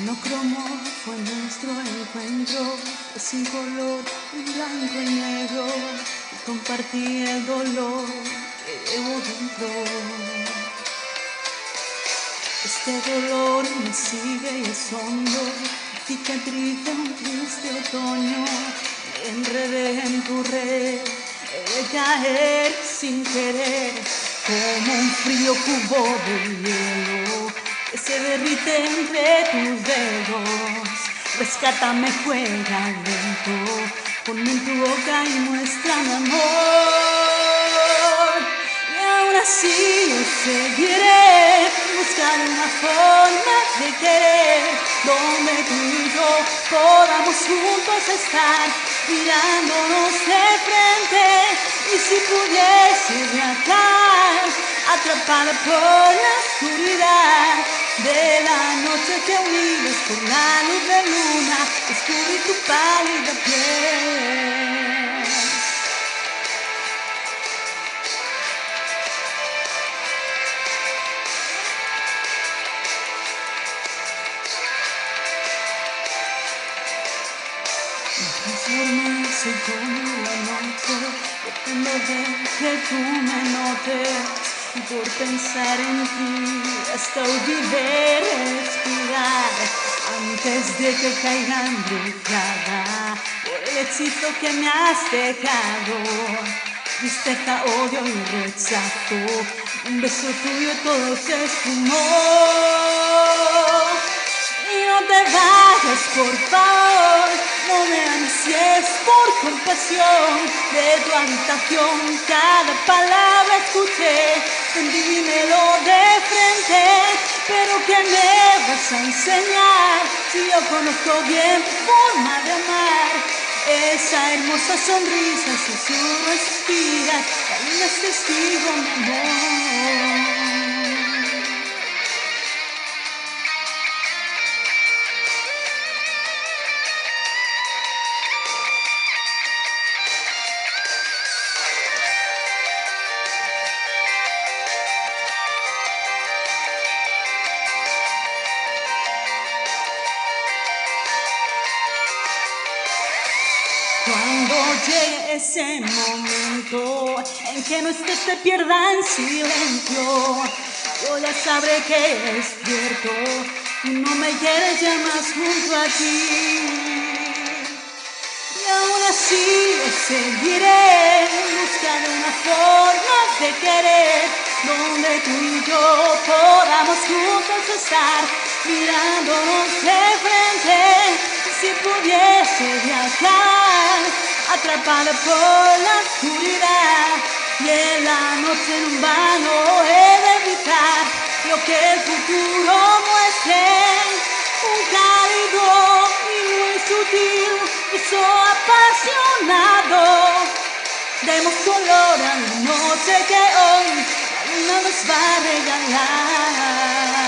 monocromo fue nuestro encuentro, sin color, blanco y negro, y compartí el dolor que llevo dentro. Este dolor me sigue y es hondo, cicatriz de un triste otoño, enredé en tu red, caer sin querer, como un frío cubo de hielo se derrite entre tus dedos. Rescátame, juega lento, ponme en tu boca y muéstrame amor. Y aún así yo seguiré buscando una forma de querer, donde tú y yo podamos juntos estar, mirándonos de frente. Y si pudiese viajar, atrapada por la oscuridad de la noche que unidos por la luz de luna, descubrí tu pálida piel. Transformarse como la noche, dependo de que tú me notes por pensar en ti hasta olvidé respirar antes de que caiga embrujada por el hechizo que me has dejado. Tristeza, odio y rechazo, un beso tuyo todo se esfumó. Y no te vayas, por favor, por compasión de tu habitación. Cada palabra escuché, dímelo de frente, pero ¿qué me vas a enseñar si yo conozco bien tu forma de amar? Esa hermosa sonrisa, susurro, espiras, la luna es testigo, mi amor. Cuando llegue ese momento en que no estés te pierda en silencio, yo ya sabré que es cierto, tú no me quieres ya más junto a ti. Y aún así yo seguiré buscando una forma de querer, donde tú y yo podamos juntos estar, mirándonos de frente si pudiese viajar, atrapada por la oscuridad y en la noche en vano he de evitar lo que el futuro muestre, un cálido y muy sutil beso apasionado. Demos color a la noche que hoy la luna nos va a regalar.